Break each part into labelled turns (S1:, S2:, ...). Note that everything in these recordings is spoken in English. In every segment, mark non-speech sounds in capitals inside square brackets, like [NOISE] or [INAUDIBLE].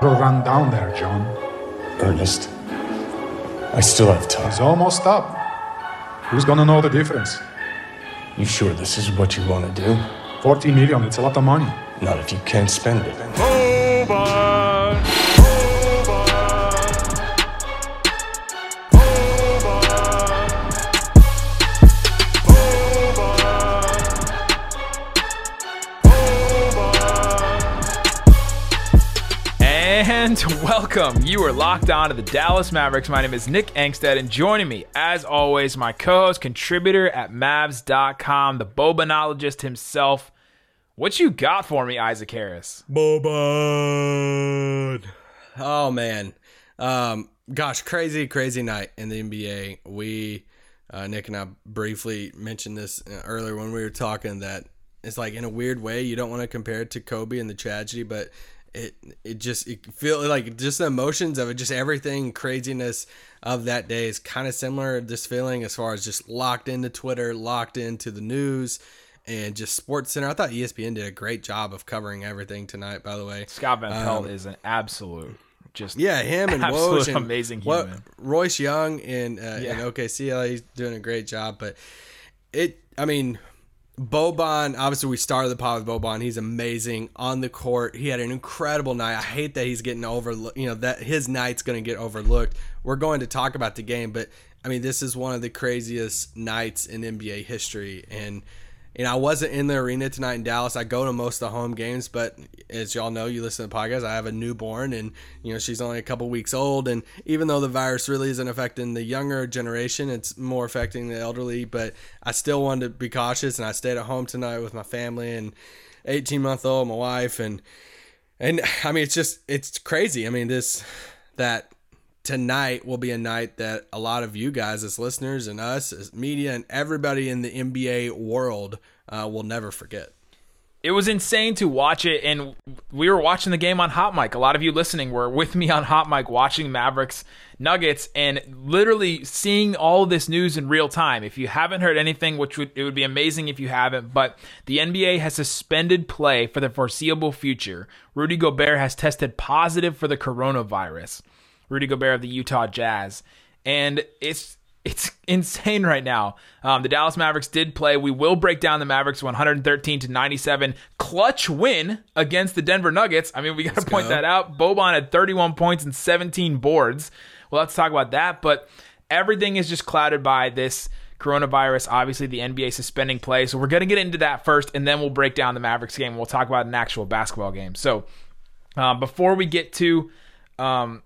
S1: Will run down there, John.
S2: Ernest, I still have time.
S1: It's almost up. Who's gonna know the difference?
S2: You sure this is what you want to do?
S1: 40 million, it's a lot of money.
S2: Not if you can't spend it.
S3: And welcome. You are locked on to the Dallas Mavericks. My name is Nick Angstadt, and joining me, as always, my co host, contributor at Mavs.com, the Bobanologist himself. What you got for me, Isaac Harris?
S4: Boban. Oh man, um, gosh, crazy, crazy night in the NBA. We, uh, Nick and I briefly mentioned this uh, earlier when we were talking that it's like in a weird way you don't want to compare it to Kobe and the tragedy, but it it just it feel like just the emotions of it, just everything craziness of that day is kind of similar. This feeling as far as just locked into Twitter, locked into the news and just Sports Center. I thought ESPN did a great job of covering everything tonight. By the way,
S3: Scott Van Pelt
S4: Um,
S3: is an absolute, just
S4: Yeah, him and [LAUGHS] Woj and
S3: amazing
S4: what-
S3: human.
S4: Royce Young and uh,
S3: Yeah.
S4: in OKC, he's doing a great job. But it, I mean, Boban. Obviously, we started the pod with Boban. He's amazing on the court. He had an incredible night. I hate that he's getting overlooked. You know that his night's going to get overlooked. We're going to talk about the game, but I mean, this is one of the craziest nights in NBA history, and. You know, I wasn't in the arena tonight in Dallas. I go to most of the home games, but as y'all know, you listen to the podcast. I have a newborn, and you know she's only a couple weeks old. And even though the virus really isn't affecting the younger generation, it's more affecting the elderly. But I still wanted to be cautious, and I stayed at home tonight with my family and 18 month old, my wife, and and I mean it's just it's crazy. I mean this that tonight will be a night that a lot of you guys as listeners and us as media and everybody in the NBA world uh, will never forget.
S3: it was insane to watch it and we were watching the game on hot mic. A lot of you listening were with me on hot mic watching mavericks nuggets and literally seeing all this news in real time. If you haven't heard anything which would it would be amazing if you haven't but the nba has suspended play for the foreseeable future. Rudy gobert has tested positive for the coronavirus rudy gobert of the utah jazz and it's it's [LAUGHS] insane right now. Um, the Dallas Mavericks did play. We will break down the Mavericks 113 to 97 clutch win against the Denver Nuggets. I mean, we got to point
S4: go.
S3: that out. Boban had 31 points and 17 boards. Well, let's talk about that. But everything is just clouded by this coronavirus. Obviously, the NBA suspending play. So we're going to get into that first, and then we'll break down the Mavericks game. We'll talk about an actual basketball game. So um, before we get to um,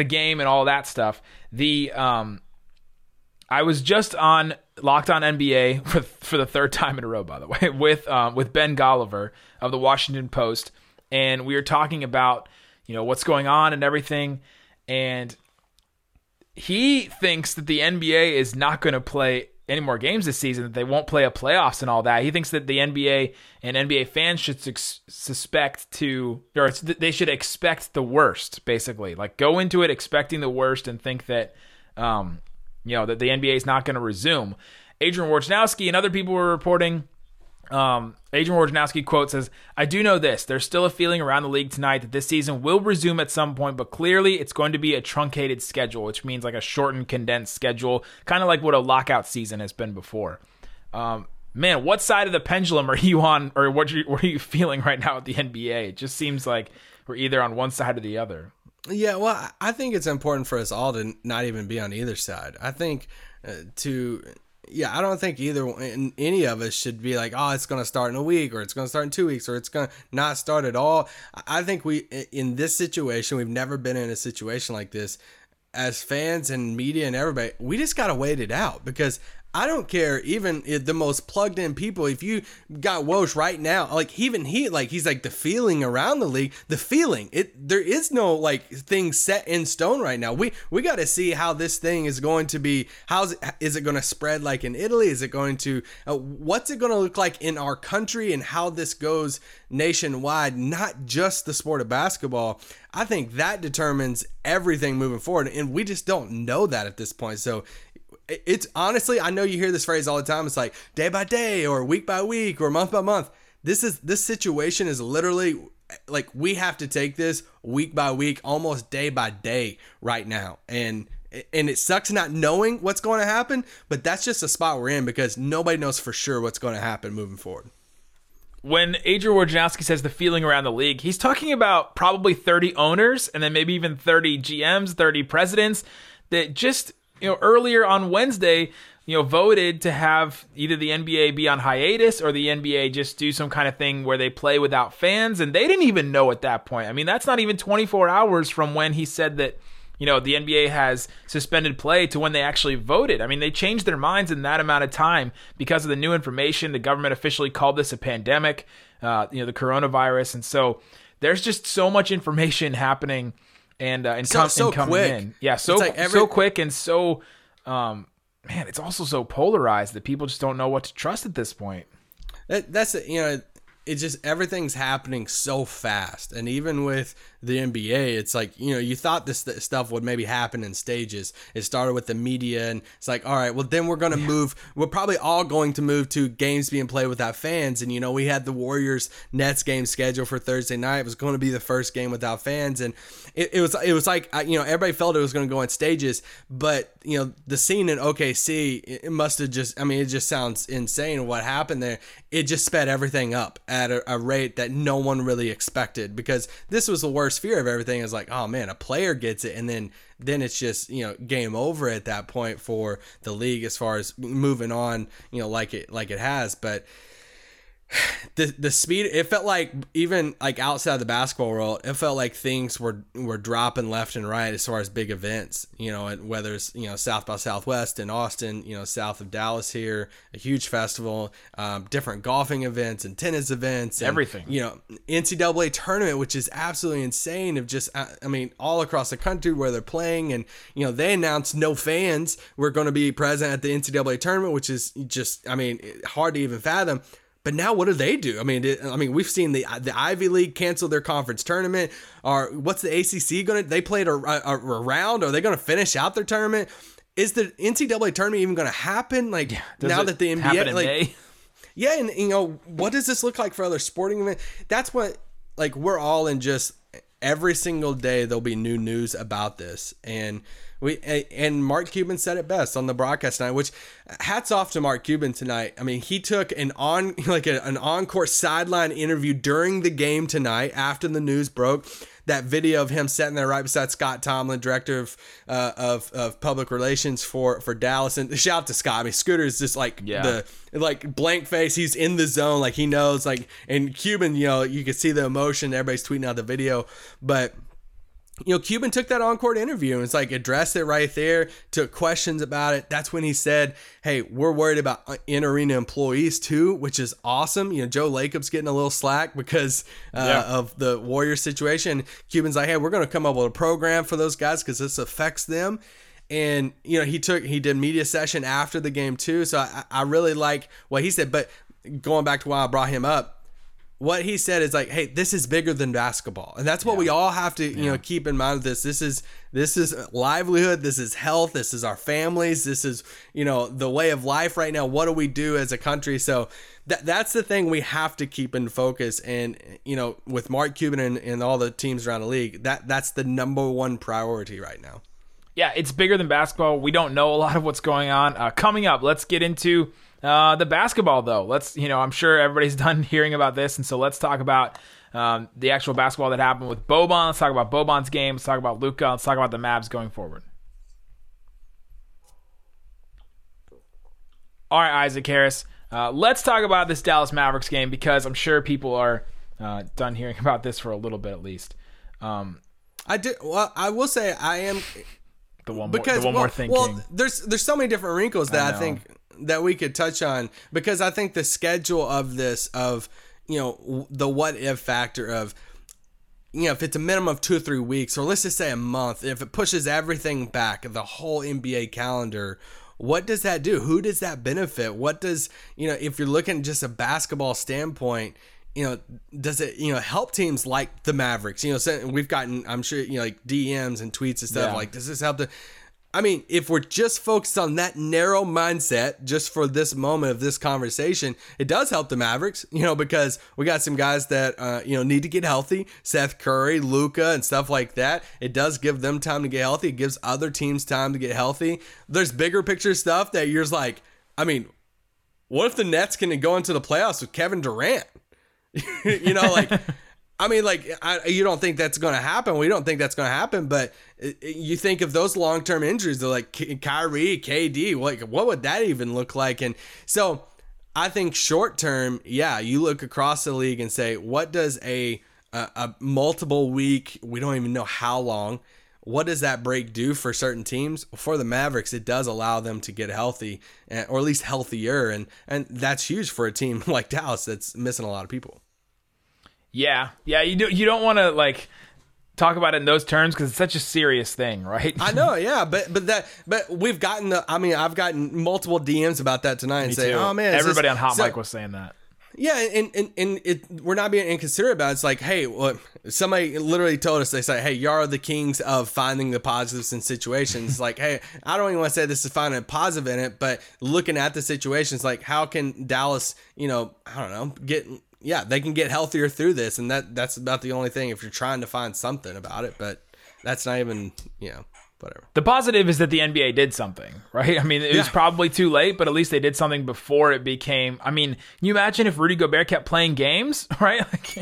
S3: the game and all that stuff, the um, I was just on Locked On NBA [LAUGHS] for for the third time in a row, by the way, [LAUGHS] with um, with Ben Golliver of the Washington Post, and we were talking about you know what's going on and everything, and he thinks that the NBA is not going to play any more games this season, that they won't play a playoffs and all that. He thinks that the NBA and NBA fans should sus- suspect to, or they should expect the worst, basically. Like go into it expecting the worst and think that, um, you know, that the NBA is not going to resume. Adrian Wojnarowski and other people were reporting um, Adrian Wojnarowski quote says, I do know this. There's still a feeling around the league tonight that this season will resume at some point, but clearly it's going to be a truncated schedule, which means like a shortened, condensed schedule, kind of like what a lockout season has been before. Um, man, what side of the pendulum are you on, or what, you, what are you feeling right now at the NBA? It just seems like we're either on one side or the other.
S4: Yeah, well, I- I think it's important for us all to not even be on either side. I think uh, to yeah, I don't think either any of us should be like, oh, it's going to start in a week or it's going to start in two weeks or it's going to not start at all. I think we in this situation, we've never been in a situation like this. As fans and media and everybody, we just got to wait it out because I don't care even the most plugged in people. If you got Woj right now, like even he, like he's like the feeling around the league, the feeling. It there is no like thing set in stone right now. We we got to see how this thing is going to be. How's it, is it going to spread like in Italy? Is it going to uh, what's it going to look like in our country and how this goes nationwide? Not just the sport of basketball. I think that determines everything moving forward, and we just don't know that at this point. So it's honestly, I know you hear this phrase all the time. It's like day by day or week by week or month by month. This is this situation is literally like we have to take this week by week, almost day by day right now. And and it sucks not knowing what's going to happen, but that's just a spot we're in because nobody knows for sure what's going to happen moving forward.
S3: When Adrian Wojnarowski says the feeling around the league, he's talking about probably 30 owners and then maybe even 30 GMs, 30 presidents that just, you know, earlier on Wednesday, you know, voted to have either the NBA be on hiatus or the NBA just do some kind of thing where they play without fans. And they didn't even know at that point. I mean, that's not even 24 hours from when he said that you know, the NBA has suspended play to when they actually voted. I mean, they changed their minds in that amount of time because of the new information. The government officially called this a pandemic, uh, you know, the coronavirus. And so there's just so much information [LAUGHS] happening and, uh, and,
S4: So-
S3: com-
S4: so
S3: and coming
S4: quick.
S3: in. Yeah, so,
S4: It's like every-
S3: so quick and so, um, man, it's also so polarized that people just don't know what to trust at this point.
S4: That, that's it, you know, it just everything's happening so fast, and even with the NBA, it's like you know you thought this st- stuff would maybe happen in stages. It started with the media, and it's like, all right, well then we're gonna move. We're probably all going to move to games being played without fans, and you know we had the Warriors Nets game scheduled for Thursday night. It was going to be the first game without fans, and it, it was it was like you know everybody felt it was going to go in stages, but you know the scene in OKC, it it must have just. I mean, it just sounds insane what happened there. It just sped everything up at a, a rate that no one really expected because this was the worst fear of everything. Is like, oh man, a player gets it, and then then it's just you know game over at that point for the league as far as moving on. You know, like it like it has, but [SIGHS] the the speed it felt like even like outside the basketball world it felt like things were were dropping left and right as far as big events you know and whether it's you know south by southwest in austin you know south of dallas here a huge festival um, different golfing events and tennis events and,
S3: Everything.
S4: you know ncaa tournament which is absolutely insane of just uh, i mean all across the country where they're playing and you know they announced no fans were going to be present at the ncaa tournament which is just i mean hard to even fathom but now, what do they do? I mean, I mean, we've seen the the Ivy League cancel their conference tournament. Or what's the ACC going to? They played a, a, a round. Are they going to finish out their tournament? Is the NCAA tournament even going to happen? Like
S3: Does
S4: now that the NBA, like
S3: May?
S4: yeah, and you know, what does this look like for other sporting events? That's what like we're all in just every single day there'll be new news about this. And we and Mark Cuban said it best on the broadcast tonight, which hats off to Mark Cuban tonight. I mean, he took an on [LAUGHS] like a, an encore sideline interview during the game tonight after the news broke. That video of him sitting there right beside Scott Tomlin, director of uh, of, of public relations for for Dallas, and shout out to Scott. I mean, Scooter is just like
S3: Yeah.
S4: the like blank face. He's in the zone, like he knows. Like and Cuban, you know, you can see the emotion. Everybody's tweeting out the video, but you know, Cuban took that on-court interview and it's like addressed it right there, took questions about it. That's when he said, "Hey, we're worried about uh, in-arena employees too," which is awesome. You know, Joe Lacob's getting a little slack because uh,
S3: Yeah.
S4: of the Warrior situation. Cuban's like, "Hey, we're going to come up with a program for those guys because this affects them." And you know, he took he did media session after the game too. So I, I really like what he said. But going back to why I brought him up, what he said is like, hey, this is bigger than basketball, and that's what we all have to you know keep in mind. This, this is this is livelihood, this is health, this is our families, this is you know the way of life right now. What do we do as a country? So that that's the thing we have to keep in focus, and you know with Mark Cuban and, and all the teams around the league, that that's the number one priority right now.
S3: yeah, it's bigger than basketball. We don't know a lot of what's going on. Uh, coming up, let's get into uh, the basketball, though. Let's, you know, I'm sure everybody's [LAUGHS] done hearing about this, and so let's talk about um, the actual basketball that happened with Boban. Let's talk about Boban's game. Let's talk about Luka. Let's talk about the Mavs going forward. All right, Isaac Harris. Uh, let's talk about this Dallas Mavericks game because I'm sure people are uh, done hearing [LAUGHS] about this for a little bit at least. Um,
S4: I did. Well, I will say I am
S3: the one,
S4: because
S3: more, the one
S4: well,
S3: more thinking.
S4: well, there's there's so many different wrinkles that
S3: I
S4: I, think that we could touch on because I think the schedule of this of you know the what if factor of you know if it's a minimum of two or three weeks or let's just say a month if it pushes everything back the whole NBA calendar what does that do? Who does that benefit? What does you know if you're looking just a basketball standpoint you know does it you know help teams like the Mavericks? You know we've gotten I'm sure you know like DMs and tweets and stuff
S3: Yeah.
S4: like does this help the I mean, if we're just focused on that narrow mindset, just for this moment of this conversation, it does help the Mavericks, you know, because we got some guys that, uh, you know, need to get healthy. Seth Curry, Luka, and stuff like that. It does give them time to get healthy. It gives other teams time to get healthy. There's bigger picture stuff that you're like, I mean, what if the Nets can go into the playoffs with Kevin Durant? [LAUGHS] you know, like. I mean, like, I, you don't think that's going to happen. We don't think that's going to happen, but uh, you think of those long term injuries, they're like Kyrie, KD. Like, what would that even look like? And so, I think short term, yeah, you look across the league and say, what does a, a, a multiple week, we don't even know how long, what does that break do for certain teams? For the Mavericks, it does allow them to get healthy, eh, or at least healthier, and and that's huge for a team [LAUGHS] like Dallas that's missing a lot of people.
S3: Yeah, yeah. You do. You don't want to like talk about it in those terms because it's such a serious thing, right?
S4: I know, yeah, but but that but we've gotten the. I mean, I've gotten multiple DMs about that tonight and say, "Oh man,
S3: everybody this, on Hot so, Mic was saying that."
S4: Yeah, and and, and it, we're not being inconsiderate about it. It's like, hey, well, somebody literally told us they say, hey, y'all are the kings of finding the positives in situations. [LAUGHS] like, hey, I don't even want to say this is finding a positive in it, but looking at the situations, like, how can Dallas, you know, I don't know, get yeah, they can get healthier through this, and that that's about the only thing if you're trying to find something about it. But that's not even you know whatever.
S3: The positive is that the NBA did something, [LAUGHS] right? I mean, it was probably too late, but at least they did something before it became. I mean, can you imagine if Rudy Gobert kept playing games, [LAUGHS] right? Like,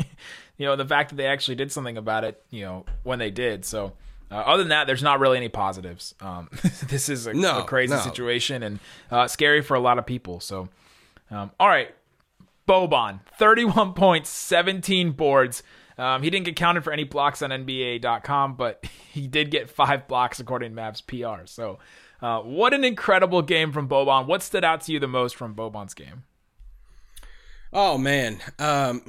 S3: you know, the fact that they actually did something about it, you know, when they did. So. Uh, other than that, there's not really any positives. Um, [LAUGHS] this is a, no, a crazy no. situation and uh, scary for a lot of people. So, um, all right, Boban, 31 points, 17 boards. Um, he didn't get counted for any blocks on NBA.com, but [LAUGHS] he did get five blocks according to Mavs PR. So, uh, what an incredible game from Boban. What stood out to you the most from Boban's game?
S4: Oh man, um,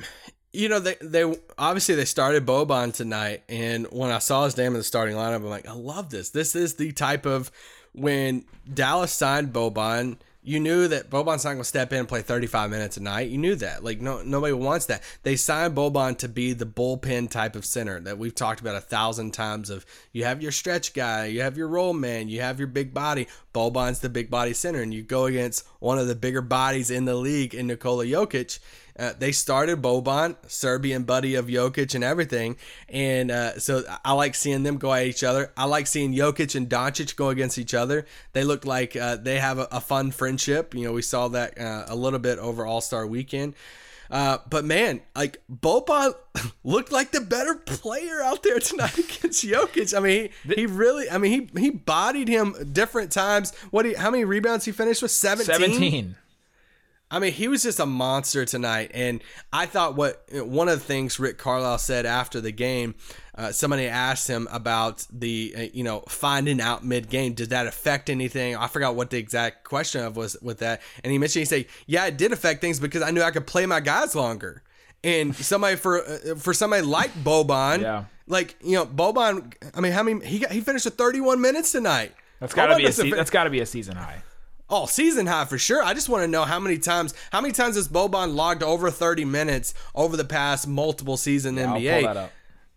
S4: you know they they obviously they started Boban tonight, and when I saw his name in the starting lineup, I'm like, I love this. This is the type of when Dallas signed Boban you knew that Boban's not going to step in and play 35 minutes a night. You knew that. Like no nobody wants that. They signed Boban to be the bullpen type of center that we've talked about a thousand times of you have your stretch guy, you have your roll man, you have your big body. Boban's the big body center and you go against one of the bigger bodies in the league in Nikola Jokic uh, they started Boban, Serbian buddy of Jokic and everything. And uh, so I like seeing them go at each other. I like seeing Jokic and Doncic go against each other. They look like uh, they have a, a, fun friendship. You know, we saw that uh, a little bit over All Star weekend. Uh, but man, like Boban [LAUGHS] looked like the better player out there tonight [LAUGHS] against Jokic. I mean, he, he really, I mean, he he bodied him different times. What? He, how many rebounds he finished with? Seventeen.
S3: Seventeen.
S4: I mean, he was just a monster tonight, and I thought what one of the things Rick Carlisle said after the game. Uh, somebody asked him about the uh, you know finding out mid game. Did that affect anything? I forgot what the exact question of was with that, and he mentioned he said, "Yeah, it did affect things because I knew I could play my guys longer." And somebody for uh, for somebody like Boban, yeah. like you know Boban. I mean, how many he got? He finished with 31 minutes tonight.
S3: That's got to be a se- that's got to be a season high.
S4: Oh, season high for sure. I just want to know how many times how many times has Boban logged over 30 minutes over the past multiple season yeah, NBA.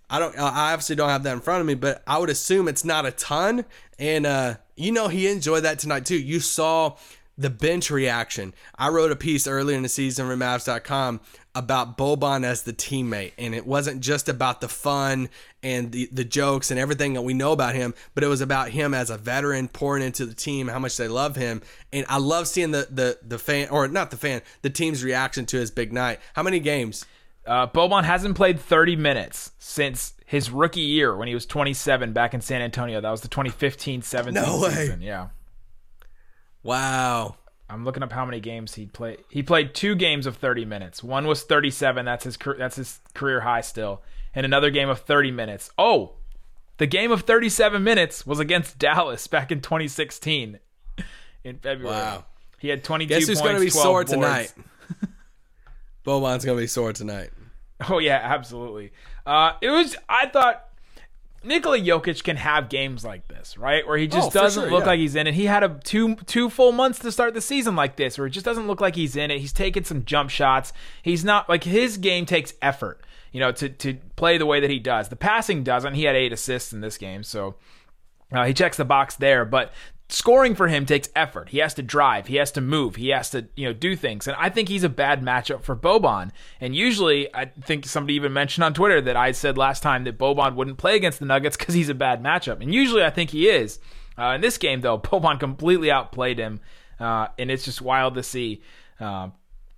S4: I don't I obviously don't have that in front of me, but I would assume it's not a ton. And uh, you know he enjoyed that tonight too. You saw the bench reaction. I wrote a piece earlier in the season for Mavs.com about Boban as the teammate. And it wasn't just about the fun and the, the jokes and everything that we know about him, but it was about him as a veteran pouring into the team, how much they love him. And I love seeing the, the, the fan, or not the fan, the team's reaction to his big night. How many games?
S3: Uh, Boban hasn't played 30 minutes since his rookie year when he was 27 back in San Antonio. That was the 2015 17 no season. Yeah.
S4: Wow.
S3: I'm looking up how many games he played. He played two games of 30 minutes. One was 37. That's his that's his career high still. And another game of 30 minutes. Oh, the game of 37 minutes was against Dallas back in 2016 in February. Wow. He had 22 Guess who's going to be sore boards. tonight?
S4: Boban's going to be sore tonight.
S3: Oh yeah, absolutely. Uh, it was. I thought Nikola Jokic can have games like this, right? Where he just oh, doesn't sure, look yeah. like he's in it. He had a two two full months to start the season like this, where it just doesn't look like he's in it. He's taking some jump shots. He's not like his game takes effort, you know, to to play the way that he does. The passing doesn't. He had eight assists in this game, so Uh, he checks the box there, but scoring for him takes effort. He has to drive, he has to move, he has to, you know, do things. And I think he's a bad matchup for Boban. And usually, I think somebody even mentioned on Twitter that I said last time that Boban wouldn't play against the Nuggets because he's a bad matchup. And usually, I think he is. Uh, in this game, though, [LAUGHS] Boban completely outplayed him, uh, and it's just wild to see. Uh,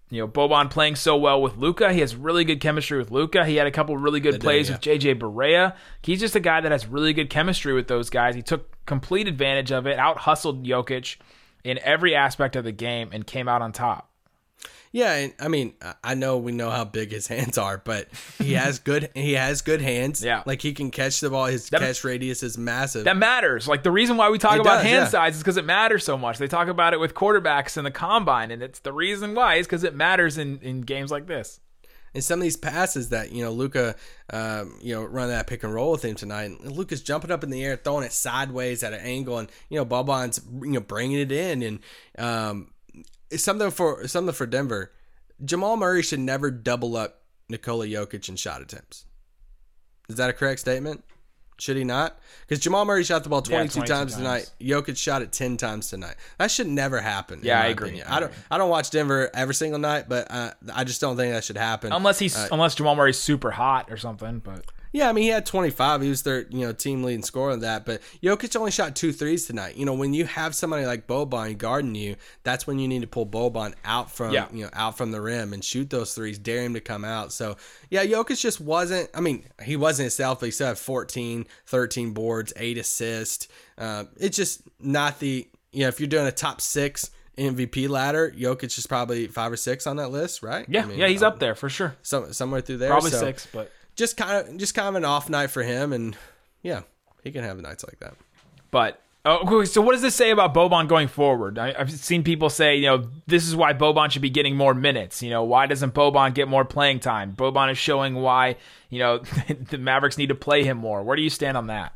S3: you know, Boban playing so well with Luka. He has really good chemistry with Luka. He had a couple really good plays
S4: yeah.
S3: with JJ Barea. He's just a guy that has really good chemistry with those guys. He took complete advantage of it, out hustled Jokic in every aspect of the game, and came out on top.
S4: Yeah, and I mean, I- know we know how big his [LAUGHS] hands are, but he has good he has good hands.
S3: Yeah.
S4: like he can catch the ball. His
S3: That-
S4: catch radius is massive.
S3: That matters. Like the reason why we talk
S4: It
S3: about
S4: does,
S3: hand
S4: yeah.
S3: size is because it matters so much. They talk about it with quarterbacks in the combine, and it's the reason why is because it matters in, in games like this.
S4: and some of these passes that you know Luka, um, you know, run that pick and roll with him tonight. And Luka's jumping up in the air, throwing it sideways at an angle, and you know Boban's you know bringing it in, and um, something for something for Denver. Jamal Murray should never double up Nikola Jokic in shot attempts. Is that a correct statement? Should he not? Because Jamal Murray shot the ball 22,
S3: 22
S4: times,
S3: times.
S4: tonight. Jokic shot it 10 times tonight. That should never happen.
S3: Yeah, I agree. I
S4: I don't. I don't watch Denver every single night, but uh, I just don't think that should happen.
S3: Unless he's
S4: Uh,
S3: unless Jamal Murray's super hot or something, but
S4: Yeah, I mean he had 25. He was their you know team leading scorer in that. But Jokic only shot two threes tonight. You know when you have somebody like Boban guarding you, that's when you need to pull Boban out from
S3: Yeah.
S4: you know out from the rim and shoot those threes, dare him to come out. So yeah, Jokic just wasn't. I mean he wasn't himself, he still had 14, 13 boards, eight assists. Uh, it's just not the you know if you're doing a top six. MVP ladder, Jokic is probably five or six on that list, right?
S3: yeah,
S4: I mean,
S3: yeah, he's
S4: um,
S3: up there for sure.
S4: some, somewhere through there.
S3: Probably
S4: so-
S3: six, but
S4: just kind of just kind of an off night for him and yeah he can have nights like that
S3: But oh, so what does this say about Boban going forward? I, I've seen people say, you know, this is why Boban should be getting more minutes. You know, why doesn't Boban get more playing time? Boban is showing why, you know, [LAUGHS] the Mavericks need to play him more. Where do you stand on that?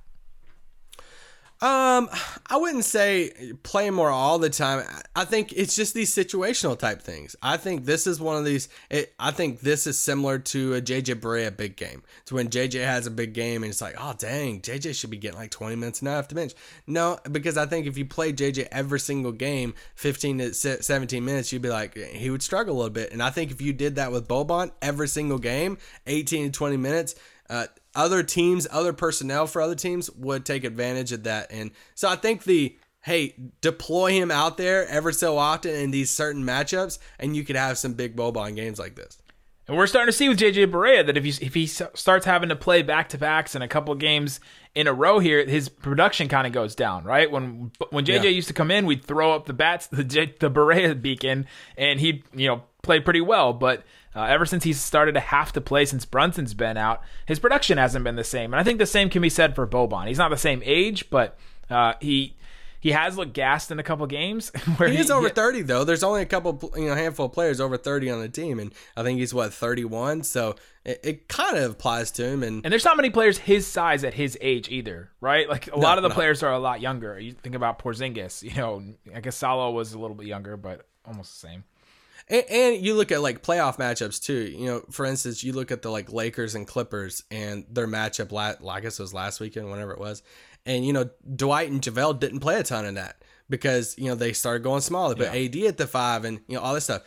S4: Um i wouldn't say play more all the time. I think it's just these situational type things. I think this is one of these it, i think this is similar to a jj Barea big game. It's when jj has a big game and it's like oh dang jj should be getting like 20 minutes now off the bench. No because i think if you play jj every single game 15 to 17 minutes you'd be like he would struggle a little bit. And i think if you did that with boban every single game 18 to 20 minutes uh, other teams, other personnel for other teams would take advantage of that. And so I think the hey, deploy him out there ever so often in these certain matchups, and you could have some big Boban games like this.
S3: And we're starting to see with JJ Barea that if he if he starts having to play back to backs and a couple games in a row here, his production kind of goes down. Right when when JJ
S4: Yeah.
S3: used to come in, we'd throw up the bats, [LAUGHS] the the Barea beacon, and he you know played pretty well. But uh, ever since he's started to have to play since Brunson's been out, his production hasn't been the same. And I think the same can be said for Boban. He's not the same age, but uh, he. He has looked gassed in a couple games. [LAUGHS] Where
S4: He is over 30 though. There's only a couple, you know, handful of players over 30 on the team, and I think he's what 31. So it, it kind of applies to him. And
S3: And there's not many players his size at his age either, right? Like a lot of the
S4: no.
S3: players are a lot younger. You think about Porzingis, you know, I guess Salo was a little bit younger, but almost the same.
S4: And, and you look at like playoff matchups too. You know, for instance, you look at the like Lakers and Clippers and their matchup. La- I guess it was last weekend, whenever it was. And you know, Dwight and JaVale didn't play a ton in that because you know they started going small. But put AD at the five and you know all this stuff.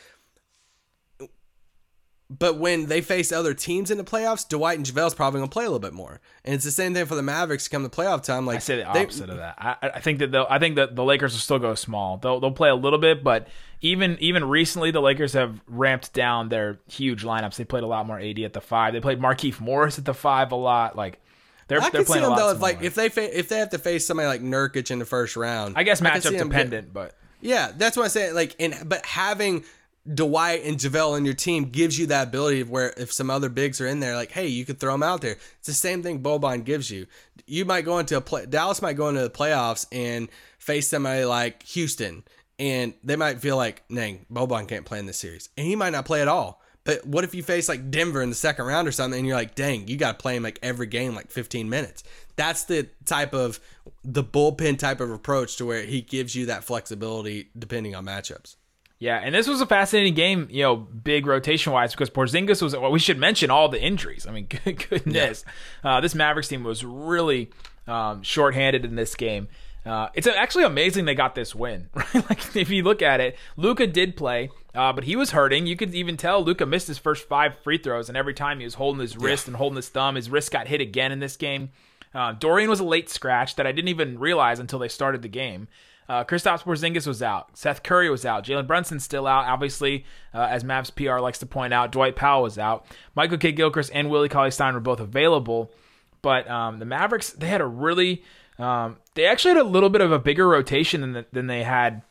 S4: But when they face other teams in the playoffs, Dwight and JaVale's probably gonna play a little bit more. And it's the same thing for the Mavericks to come the playoff time. Like
S3: I say the
S4: they-
S3: opposite of that. I, I think that they'll, I think that the Lakers will still go small. They'll they'll play a little bit, but even even recently, the Lakers have ramped down their huge lineups. They played a lot more AD at the five. They played Markieff Morris at the five a lot. Like they're
S4: I
S3: they're
S4: can see them though. If, like if they fa- if they have to face somebody like Nurkic in the first round,
S3: I guess matchup
S4: see them get-
S3: dependent, but
S4: Yeah, that's what I'm saying. Like, and but having Dwight and JaVale in your team gives you that ability of where if some other bigs are in there, like, hey, you could throw them out there. It's the same thing Boban gives you. You might go into a play. Dallas might go into the playoffs and face somebody like Houston, and they might feel like, dang, Boban can't play in this series, and he might not play at all. But what if you face like Denver in the second round or something, and you're like, dang, you got to play him like every game, like 15 minutes. That's the type of the bullpen type of approach to where he gives you that flexibility depending on matchups.
S3: Yeah, and this was a fascinating game, you know, big rotation wise, because Porzingis was. Well, we should mention all the injuries. I mean, [LAUGHS] good, goodness, uh, this Mavericks team was really um, shorthanded in this game. Uh, it's actually amazing they got this win. [LAUGHS] Right? like if you look at it, Luka did play, uh, but he was hurting. You could even tell Luka missed his first five free throws, and every time he was holding his wrist and holding his thumb, his wrist got hit again in this game. Uh, Dorian was a late scratch that I didn't even realize until they started the game. Uh, Kristaps Porzingis was out. Seth Curry was out. Jalen Brunson's still out. Obviously, uh, as Mavs PR likes to point out, Dwight Powell was out. Michael K. Gilchrist and Willie Cauley Stein were both available. But um, the Mavericks, they had a really, um, they actually had a little bit of a bigger rotation than, the, than they had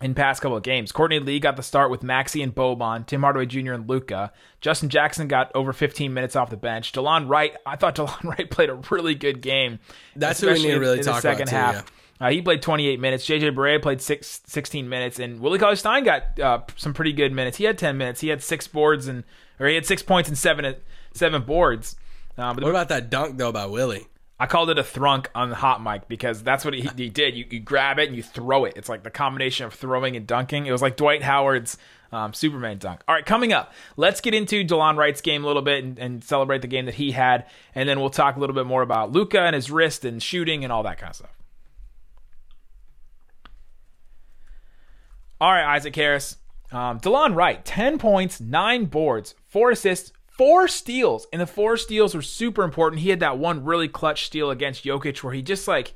S3: in past couple of games. Courtney Lee got the start with Maxi and Boban, Tim Hardaway Jr. and Luka. Justin Jackson got over 15 minutes off the bench. Delon Wright, I thought [LAUGHS] Delon Wright played a really good game.
S4: That's who we need to really
S3: in
S4: talk
S3: the second
S4: about too,
S3: half.
S4: yeah.
S3: Uh, he played 28 minutes. JJ Barea played six, 16 minutes, and Willie Cauley Stein got uh, some pretty good minutes. He had 10 minutes. He had six boards and or he had six points and seven seven boards. Uh, but
S4: What about that dunk though by Willie?
S3: I called it a thrunk on the hot mic because that's what he, he did. You, you grab it and you throw it. It's like the combination of throwing and dunking. It was like Dwight Howard's um, Superman dunk. All right, coming up, let's get into Delon Wright's game a little bit and, and celebrate the game that he had, and then we'll talk a little bit more about Luka and his wrist and shooting and all that kind of stuff. All right, Isaac Harris. Um, Delon Wright, 10 points, 9 boards, 4 assists, 4 steals. And the 4 steals were super important. He had that one really clutch steal against Jokic where he just like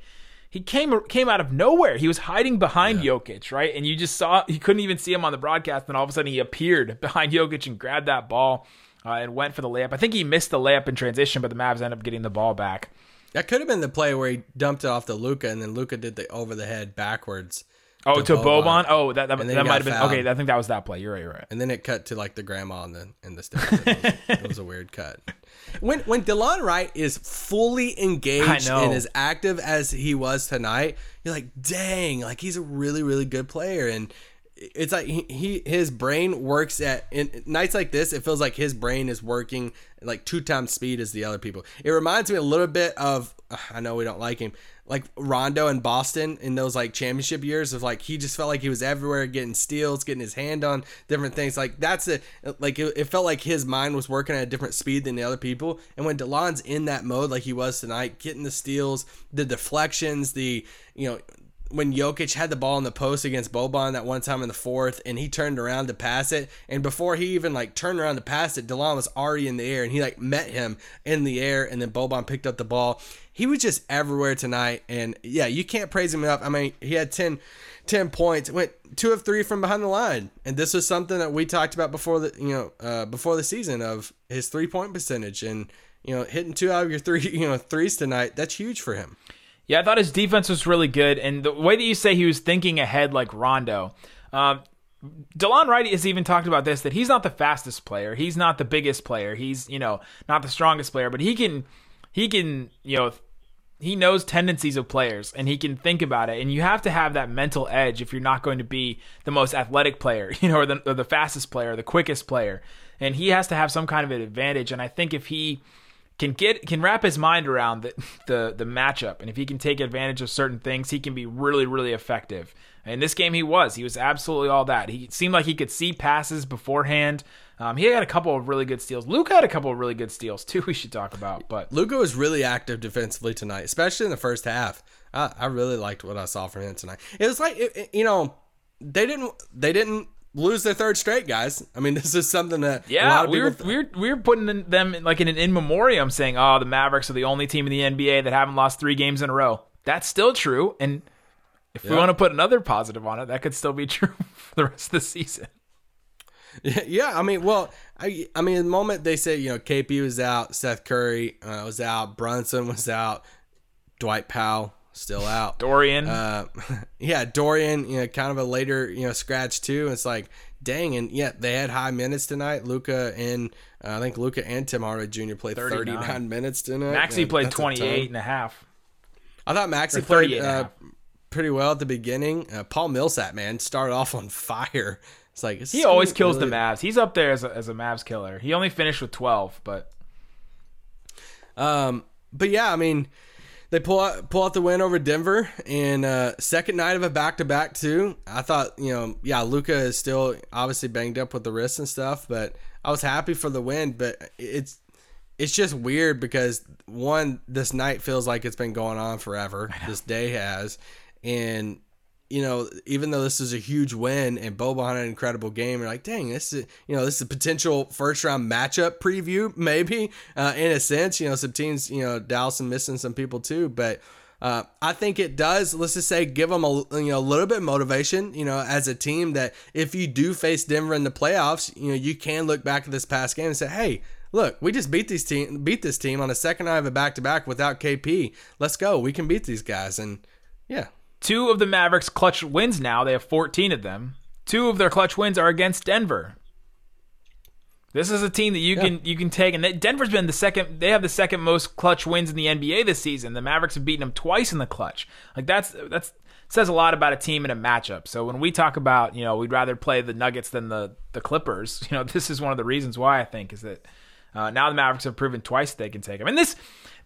S3: he came came out of nowhere. He was hiding behind Jokic, right? And you just saw you couldn't even see him on the broadcast and all of a sudden he appeared [LAUGHS] behind Jokic and grabbed that ball uh, and went for the layup. I think he missed the layup in transition, but the Mavs ended up getting the ball back.
S4: That could have been the play where he dumped it off to Luka and then Luka did the over the head backwards.
S3: Oh, to,
S4: Boban.
S3: Boban. Oh, that that, that might have been
S4: fouled.
S3: okay. I think that was that play. You're right. You're right.
S4: And then it cut to like the grandma and the and the. It was, it was a weird cut. When when Delon Wright is fully engaged and as active as he was tonight, you're like, dang, like he's a really really good player. And it's like he, he his brain works at in nights like this. It feels like his brain is working like two times speed as the other people. It reminds me a little bit of I know we don't like him, like Rondo in Boston in those like championship years of like he just felt like he was everywhere getting steals, getting his hand on different things. Like that's a like it, it felt like his mind was working at a different speed than the other people. And when Delon's in that mode like he was tonight, getting the steals, the deflections, the you know when Jokic had the ball in the post against Boban that one time in the fourth, and he turned around to pass it, and before he even like turned around to pass it, Delon was already in the air, and he like met him in the air, and then Boban picked up the ball. He was just everywhere tonight, and yeah, you can't praise him enough. I mean, he had 10, 10 points, went two of three from behind the line, and this was something that we talked about before the you know uh, before the season of his three point percentage, and you know hitting two out of your three [LAUGHS] you know threes tonight. That's huge for him.
S3: Yeah, I thought his defense was really good, and the way that you say he was thinking ahead like Rondo. Um, Delon Wright has even talked about this that he's not the fastest player, he's not the biggest player, he's you know not the strongest player, but he can he can you know he knows tendencies of players and he can think about it and you have to have that mental edge if you're not going to be the most athletic player [LAUGHS] you know or the, or the fastest player the quickest player and he has to have some kind of an advantage and i think if he can get can wrap his mind around the, the the matchup. And if he can take advantage of certain things he can be really really effective. In this game he was. He was absolutely all that. He seemed like he could see passes beforehand. Um, he had a couple of really good steals. Luka had a couple of really good steals too [LAUGHS] we should talk about but
S4: Luka was really active defensively tonight, especially in the first half. I, I really liked what I saw from him tonight. It was like it- it- you know they didn't they didn't lose their third straight, guys. I mean, [LAUGHS] this is something that a lot
S3: Yeah,
S4: of
S3: we were,
S4: people
S3: we were we were putting them in, like in an in memoriam, saying, "Oh, the Mavericks are the only team in the NBA that haven't lost three games in a row." That's still true, and if we want to put another positive on it, that could still be [LAUGHS] true for the rest of the season. [LAUGHS]
S4: Yeah, I mean, well, I, I mean, the moment they say you know KP was out, Seth Curry uh, was out, Brunson was out, Dwight Powell still out.
S3: Dorian,
S4: Uh, [LAUGHS] yeah, Dorian, you know, kind of a later, you know, scratch too. It's like, dang, and yeah, they had high minutes tonight. Luka and uh, I think Luka and Tim Hardaway Jr. played
S3: 39.
S4: 39, minutes tonight.
S3: Maxi
S4: Yeah,
S3: played
S4: that's a
S3: 28 and a half.
S4: I thought Maxi
S3: Or
S4: played
S3: 38 and a
S4: uh, pretty well at the beginning. Uh, Paul Millsap, man, started off on [LAUGHS] fire. It's like
S3: He always kills the Mavs. He's up there as a, as a Mavs killer. He only finished with 12, but
S4: Um, but yeah, I mean, they pull out pull out the win over Denver, and uh, second night of a back to back too. I thought, you know, yeah, Luka is still obviously banged up with the wrist and stuff, but I was happy for the win. But it's it's just weird because one, this night feels like it's been going on forever. This day has, and you know, even though this is a huge win and Boban had an incredible game, you're like, dang, this is you know, this is a potential first round matchup preview, [LAUGHS] maybe uh, in a sense. You know, some teams, you know, Dallas and missing some people too, but. Uh, I think it does. Let's just say give them a you know a little bit of motivation. You know, as a team that if you do face Denver in the playoffs, you know you can look back at this past game and say, hey, look, we just beat these team beat this team on a second night of a back to back without KP. Let's go. We can beat these guys. And yeah,
S3: Two of the Mavericks' clutch wins now. They have 14 of them. Two of their clutch wins are against Denver. This is a team that you
S4: Yeah.
S3: can you can take, and Denver's been the second. They have the second most clutch wins in the NBA this season. The Mavericks have beaten them twice in the clutch. Like that's that's says a lot about a team in a matchup. So when we talk about you know we'd rather play the Nuggets than the the Clippers, [LAUGHS] you know this is one of the reasons why I think is that uh, now the Mavericks have proven twice they can take them. And this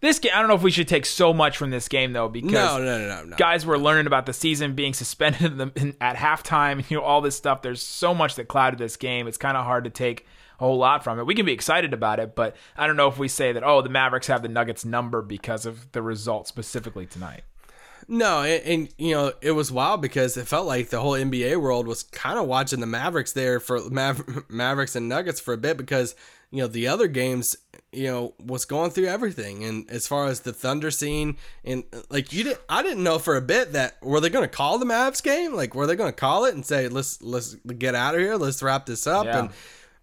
S3: this game, I don't know if we should take so much from this game though because
S4: no, no, no, no, no.
S3: guys were learning about the season being suspended in the, in, at halftime, [LAUGHS] you know, all this stuff. There's so much that clouded this game. It's kind of hard to take a whole lot from it. We can be excited about it, but I don't know if we say that, oh, the Mavericks have the Nuggets number because of the result specifically tonight.
S4: No, and, and you know it was wild because it felt like the whole NBA world was kind of watching the Mavericks there for Maver- [LAUGHS] Mavericks and Nuggets for a bit because you know the other games you know was going through everything. And as far as the Thunder scene and like you didn't I didn't know for a bit that were they going to call the Mavs game? Like were they going to call it and say let's let's get out of here. Let's wrap this up.
S3: Yeah.
S4: and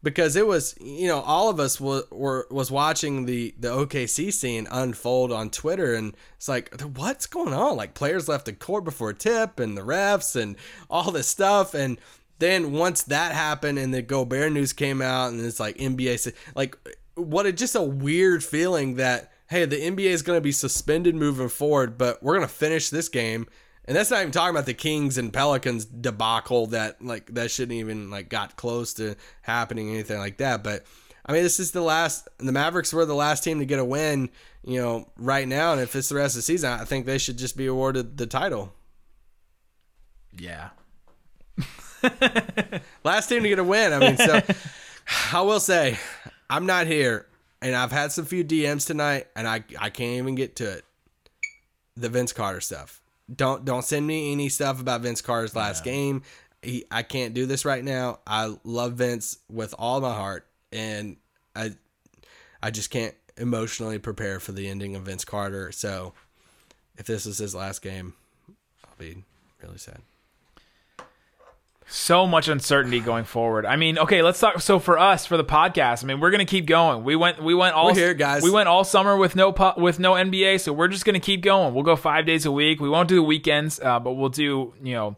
S4: because it was you know all of us were, was watching the the OKC scene unfold on Twitter and it's like what's going on? Like players left the court before tip and the refs and all this stuff and then once that happened and the Gobert news came out and it's like NBA like what a just a weird feeling that hey the NBA is going to be suspended moving forward but we're going to finish this game and that's not even talking about the Kings and Pelicans debacle that like that shouldn't even like got close to happening anything like that. But I mean, this is the last. The Mavericks were the last team to get a win, you know, right now. And if it's the rest of the season, I think they should just be awarded the title.
S3: Yeah. [LAUGHS]
S4: Last team to get a win. I mean, so [LAUGHS] I will say, I'm not here, and I've had some few DMs tonight, and I I can't even get to it. The Vince Carter stuff. Don't don't send me any stuff about Vince Carter's last game. He, I can't do this right now. I love Vince with all my heart, and I I just can't emotionally prepare for the ending of Vince Carter. So if this is his last game, I'll be really sad.
S3: So much uncertainty going forward. I mean, okay, let's talk. So for us, for the podcast, I mean, we're gonna keep going. We went, we went all
S4: We're here, guys.
S3: We went all summer with no with no NBA, so we're just gonna keep going. We'll go five days a week. We won't do the weekends, uh, but we'll do you know,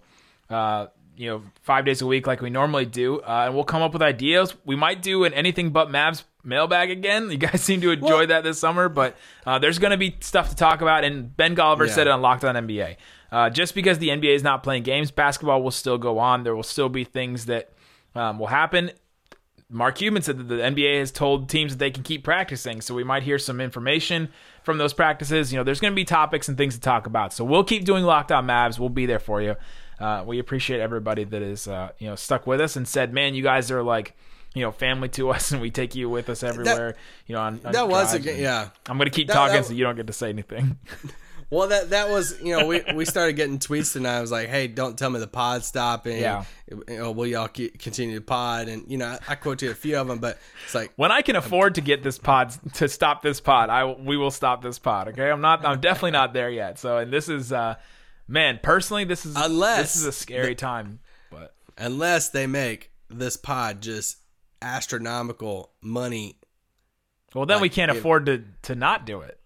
S3: uh, you know, five days a week like we normally do, uh, and we'll come up with ideas. We might do an anything but Mavs mailbag again. [LAUGHS] You guys seem to enjoy
S4: Well-
S3: that this summer, but uh, there's gonna be stuff to talk about. And Ben Golliver
S4: Yeah.
S3: said it on Locked On NBA. Uh, just because the NBA is not playing games, basketball will still go on. There will still be things that um, will happen. Mark Cuban said that the NBA has told teams that they can keep practicing, so we might hear some information from those practices. You know, there's going to be topics and things to talk about, so we'll keep doing Locked On Mavs. We'll be there for you. Uh, we appreciate everybody that is uh, you know stuck with us and said, "Man, you guys are like." You know, family to [LAUGHS] us, and we take you with us everywhere. you know, on, on
S4: That was a yeah.
S3: I'm gonna keep
S4: That-
S3: talking,
S4: that-
S3: so you don't get to say anything. [LAUGHS]
S4: Well, that that was you know we, we started getting tweets tonight. I was like, hey, don't tell me the pod stopping.
S3: Yeah.
S4: You know, will y'all continue to pod? And you know, I, I quoted a few of them, but it's like
S3: when I can afford to get this pod to stop this pod, I we will stop this pod. Okay, I'm not. I'm definitely not there yet. So, and this is, uh, man, personally, this is
S4: Unless
S3: this is a scary time. But
S4: unless they make this pod just astronomical money.
S3: well, then we can't afford to to not do it.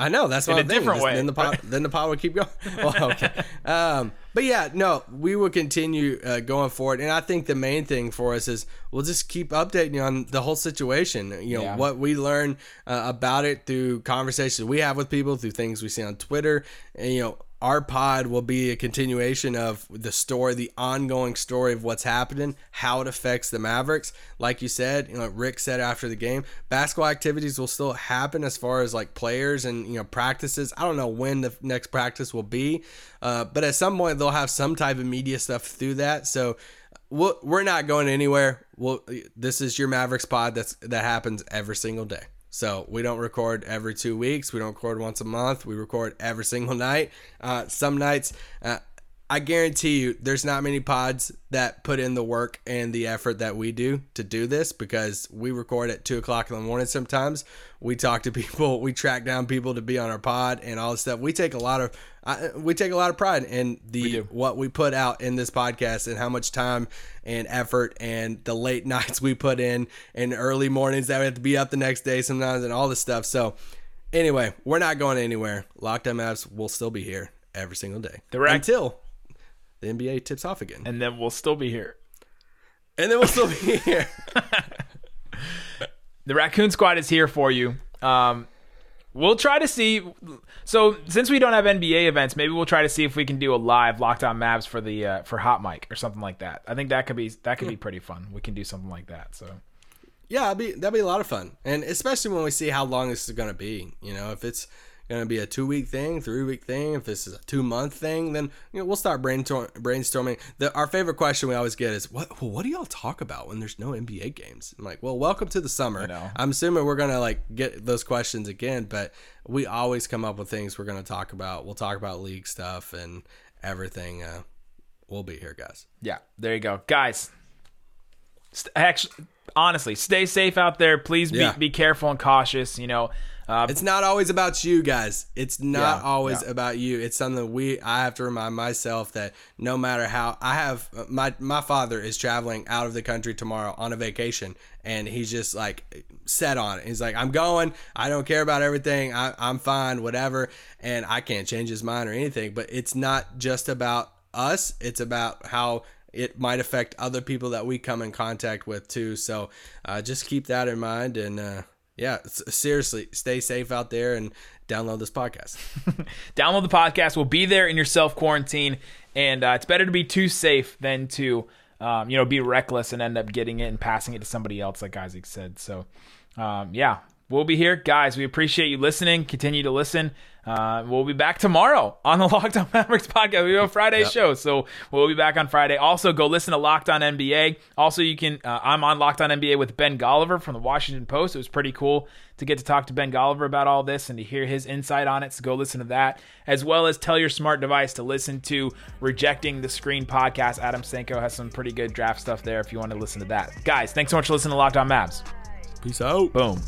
S4: I know that's what
S3: In a
S4: I'm thinking.
S3: different
S4: Just-
S3: way.
S4: Then the pod, then the pod would keep going. [LAUGHS] Well, okay. Um, but yeah, no, we will continue uh, going forward, and I think the main thing for us is we'll just keep updating you on the whole situation. You know
S3: Yeah.
S4: what we learn uh, about it through conversations we have with people, through things we see on Twitter, and you know our pod will be a continuation of the story, the ongoing story of what's happening, how it affects the Mavericks. Like you said, you know, Rick said after the game, basketball activities will still happen as far as like players and you know practices. I don't know when the next practice will be, uh, but at some point they'll have some type of media stuff through that. So we'll, we're not going anywhere. We'll, this is your Mavericks pod. That's that happens every single day. So we don't record every two weeks. We don't record once a month. We record every single night. Uh, some nights, uh, I guarantee you, there's not many pods that put in the work and the effort that we do to do this because we record at two o'clock in the morning. Sometimes we talk to [LAUGHS] people, we track down people to be on our pod and all this stuff. We take a lot of I, we take a lot of pride in the what we put out in this podcast and how much time and effort and the late [LAUGHS] nights we put in and early mornings that we have to be up the next day sometimes and all this stuff. So anyway, we're not going anywhere. Locked On Mavs will still be here every single day
S3: Direct.
S4: until the NBA tips off again,
S3: And then we'll still be here.
S4: and then we'll still be here. [LAUGHS]
S3: The Raccoon Squad is here for you. Um, we'll try to see. So since we don't have NBA events, maybe we'll try to see if we can do a live Locked On Mavs for the uh, for Hot Mic or something like that. I think that could be that could be pretty fun. We can do something like that. So
S4: Yeah, that'd be that'd be a lot of fun, and especially when we see how long this is gonna be. You know, if it's gonna be a two week thing, three week thing, if this is a two month thing, then you know we'll start brainstorm- brainstorming. The, our favorite question we always get is, "What? Well, what do y'all talk about when there's no NBA games?" I'm like, "Well, welcome to the summer." I'm assuming we're gonna like get those questions again, but we always come up with things we're gonna talk about. We'll talk about league stuff and everything. Uh, we'll be here, guys.
S3: yeah, there you go, guys. St- actually, honestly, stay safe out there. Please be
S4: Yeah.
S3: be careful and cautious. You know. Uh,
S4: It's not always about you guys. It's not
S3: Yeah,
S4: always
S3: yeah.
S4: about you. It's something we I have to remind myself that no matter how I have my my father is traveling out of the country tomorrow on a vacation and he's just like set on it. He's like I'm going. I don't care about everything. I I'm fine whatever and I can't change his mind or anything, but it's not just about us. It's about how it might affect other people that we come in contact with too. So uh, just keep that in mind and uh, yeah, seriously, stay safe out there and download this podcast. [LAUGHS]
S3: download the podcast. We'll be there in your self quarantine, and uh, it's better to be too safe than to, um, you know, be reckless and end up getting it and passing it to somebody else, like Isaac said. So, um, yeah, we'll be here, guys. We appreciate you listening. Continue to listen. Uh, we'll be back tomorrow on the [LAUGHS] Locked On Mavericks podcast. We have a Friday show, so we'll be back on Friday. Also, go listen to Locked On NBA. Also, you can. Uh, I'm on Locked On NBA with Ben Golliver from the Washington Post. It was pretty cool to get to talk to Ben Golliver about all this and to hear his insight on it. So go listen to that, as well as tell your smart device to listen to Rejecting the Screen podcast. Adam Senko has some pretty good draft stuff there if you want to listen to that. Guys, thanks so much for listening to Locked On Mavs.
S4: Peace out.
S3: Boom.